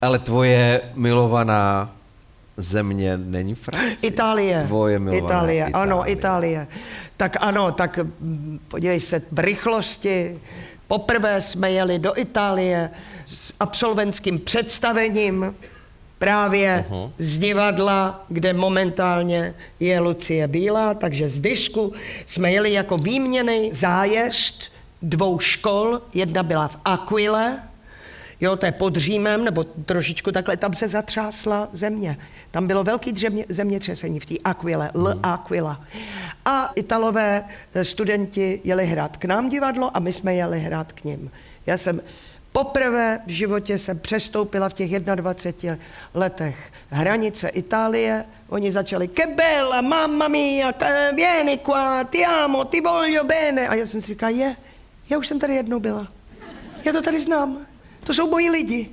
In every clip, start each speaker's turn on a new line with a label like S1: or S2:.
S1: Ale tvoje milovaná země není Francie?
S2: Itálie.
S1: Tvoje milovaná
S2: Itálie,
S1: Itálie.
S2: ano, Itálie. Tak ano, tak podívej se, v rychlosti. Poprvé jsme jeli do Itálie s absolventským představením právě uh-huh. z divadla, kde momentálně je Lucie Bílá, takže z disku jsme jeli jako výměný zájezd dvou škol. Jedna byla v Aquile, Jo, to je pod Římem, nebo trošičku takhle, tam se zatřásla země. Tam bylo velký dřemě, zemětřesení v té Aquile, L. Aquila. A Italové eh, studenti jeli hrát k nám divadlo a my jsme jeli hrát k ním. Já jsem poprvé v životě jsem přestoupila v těch 21 letech hranice Itálie. Oni začali, che bella, mamma mia, vieni qua, ti amo, ti voglio bene. A já jsem si říkala, je, já už jsem tady jednou byla. Já to tady znám. To jsou moji lidi.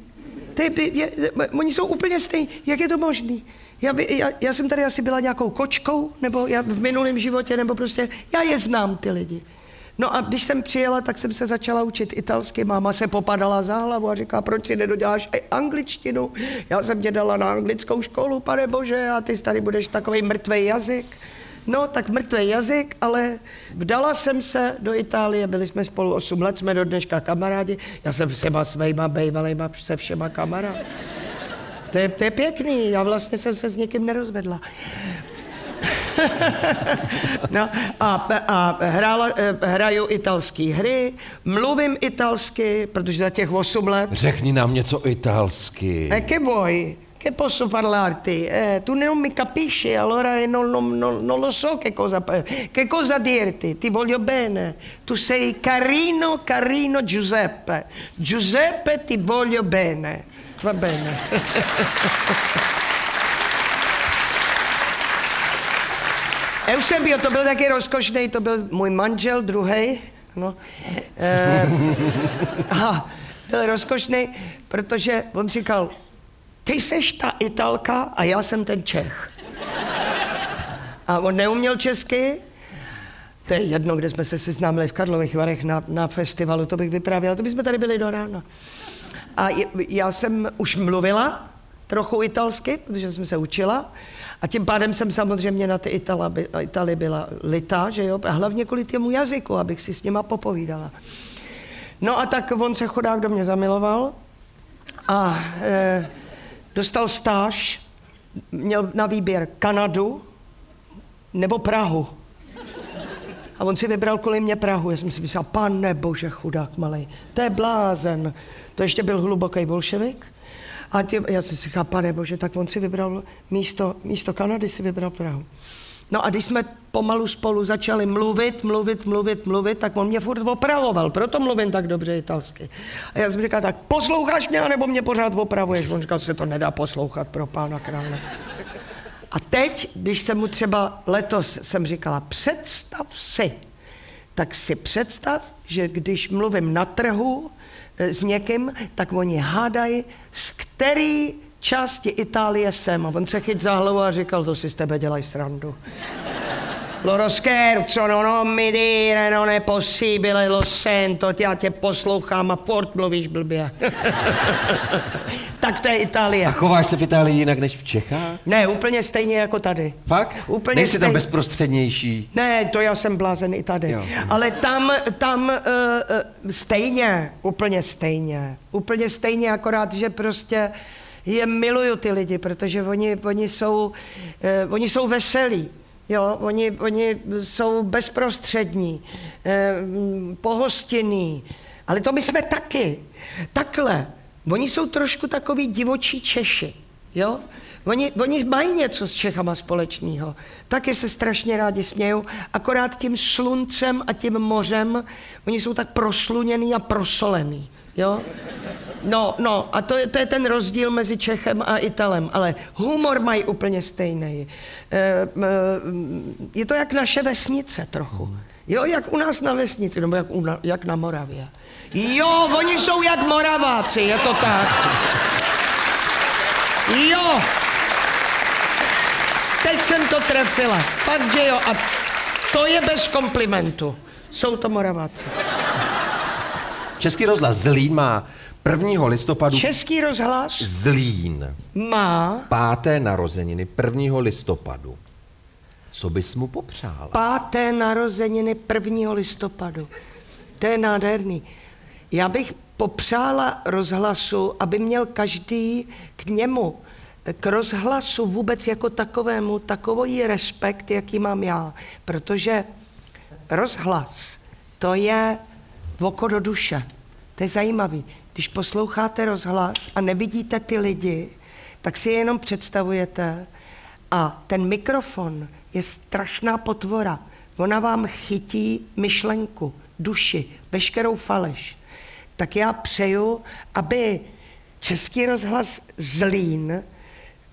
S2: To je, je, oni jsou úplně stejní. Jak je to možný? Já, by, já, já jsem tady asi byla nějakou kočkou, nebo já v minulém životě, nebo prostě, já je znám, ty lidi. No a když jsem přijela, tak jsem se začala učit italsky. Máma se popadala za hlavu a říká, proč si nedoděláš angličtinu? Já jsem tě dala na anglickou školu, pane bože, a ty tady budeš takový mrtvý jazyk. No, tak mrtvý jazyk, ale vdala jsem se do Itálie, byli jsme spolu 8 let, jsme do dneška kamarádi. Já jsem všema svýma bejvalejma se všema kamarád. To je, to je pěkný, já vlastně jsem se s někým nerozvedla. no, a, a hrála, eh, hraju italské hry, mluvím italsky, protože za těch 8 let
S1: Řekni nám něco italsky.
S2: E che vuoi? Che posso parlarti? Eh, tu non mi capisci, allora eh, non, non- non- non lo so che cosa, che cosa dirti. Ti voglio bene. Tu sei carino, carino Giuseppe. Giuseppe, ti voglio bene. Va bene. Eusebio, to byl taky rozkošný, to byl můj manžel, druhý. No. E, a byl rozkošný, protože on říkal, ty seš ta Italka a já jsem ten Čech. A on neuměl česky, to je jedno, kde jsme se seznámili v Karlových Varech na, na festivalu, to bych vyprávěla, to bychom tady byli do rána. A je- já jsem už mluvila trochu italsky, protože jsem se učila. A tím pádem jsem samozřejmě na ty Itala, Itali byla litá, že jo? A hlavně kvůli těmu jazyku, abych si s nima popovídala. No a tak on se chudák do mě zamiloval a e, dostal stáž, měl na výběr Kanadu nebo Prahu. A on si vybral kvůli mě Prahu. Já jsem si myslel, pane bože, chudák malý, to je blázen. To ještě byl hluboký bolševik. A tě, já jsem si říkal, pane bože, tak on si vybral místo, místo Kanady, si vybral Prahu. No a když jsme pomalu spolu začali mluvit, mluvit, mluvit, mluvit, tak on mě furt opravoval, proto mluvím tak dobře italsky. A já jsem říkal, tak posloucháš mě, nebo mě pořád opravuješ? On říkal, se to nedá poslouchat pro pána krále. A teď, když jsem mu třeba letos jsem říkala, představ si, tak si představ, že když mluvím na trhu eh, s někým, tak oni hádají, z který části Itálie jsem. A on se chyt za hlavu a říkal, to si z tebe dělají srandu. Loro scherzo, no, non mi dire, non è possibile, lo sento, já tě poslouchám a furt mluvíš blbě. tak to je Itálie.
S1: A chováš se v Itálii jinak než v Čechách?
S2: Ne, úplně stejně jako tady.
S1: Fakt?
S2: Úplně
S1: Nejsi tam
S2: stejně.
S1: bezprostřednější.
S2: Ne, to já jsem blázen i tady.
S1: Jo.
S2: Ale tam, tam uh, uh, stejně, úplně stejně. Úplně stejně, akorát, že prostě je miluju ty lidi, protože oni, oni, jsou, uh, oni jsou veselí. Jo, oni, oni jsou bezprostřední, eh, pohostinní, ale to my jsme taky. Takhle. Oni jsou trošku takový divočí Češi, jo? Oni, oni mají něco s Čechama společného. Taky se strašně rádi smějou, akorát tím sluncem a tím mořem, oni jsou tak prosluněný a prosolený, jo? No, no, a to je, to je ten rozdíl mezi Čechem a Italem, ale humor mají úplně stejný. E, je to jak naše vesnice trochu. Jo, jak u nás na vesnici, nebo jak, na, jak na Moravě. Jo, oni jsou jak Moraváci, je to tak. Jo. Teď jsem to trefila. Fakt, že jo. A to je bez komplimentu. Jsou to Moraváci.
S1: Český rozhlas Zlín má 1. listopadu
S2: Český rozhlas
S1: Zlín.
S2: má
S1: Páté narozeniny 1. listopadu. Co bys mu popřála?
S2: páté narozeniny 1. listopadu. To je nádherný. Já bych popřála rozhlasu, aby měl každý k němu, k rozhlasu vůbec jako takovému, takový respekt, jaký mám já. Protože rozhlas, to je oko do duše. To je zajímavý. Když posloucháte rozhlas a nevidíte ty lidi, tak si je jenom představujete a ten mikrofon je strašná potvora. Ona vám chytí myšlenku, duši, veškerou faleš. Tak já přeju, aby Český rozhlas Zlín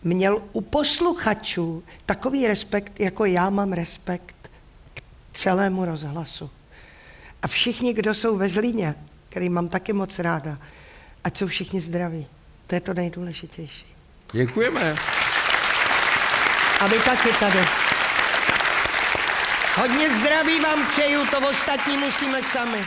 S2: měl u posluchačů takový respekt, jako já mám respekt k celému rozhlasu. A všichni, kdo jsou ve Zlíně, který mám taky moc ráda, ať jsou všichni zdraví. To je to nejdůležitější.
S1: Děkujeme.
S2: A vy taky tady. Hodně zdraví vám přeju, to ostatní musíme sami.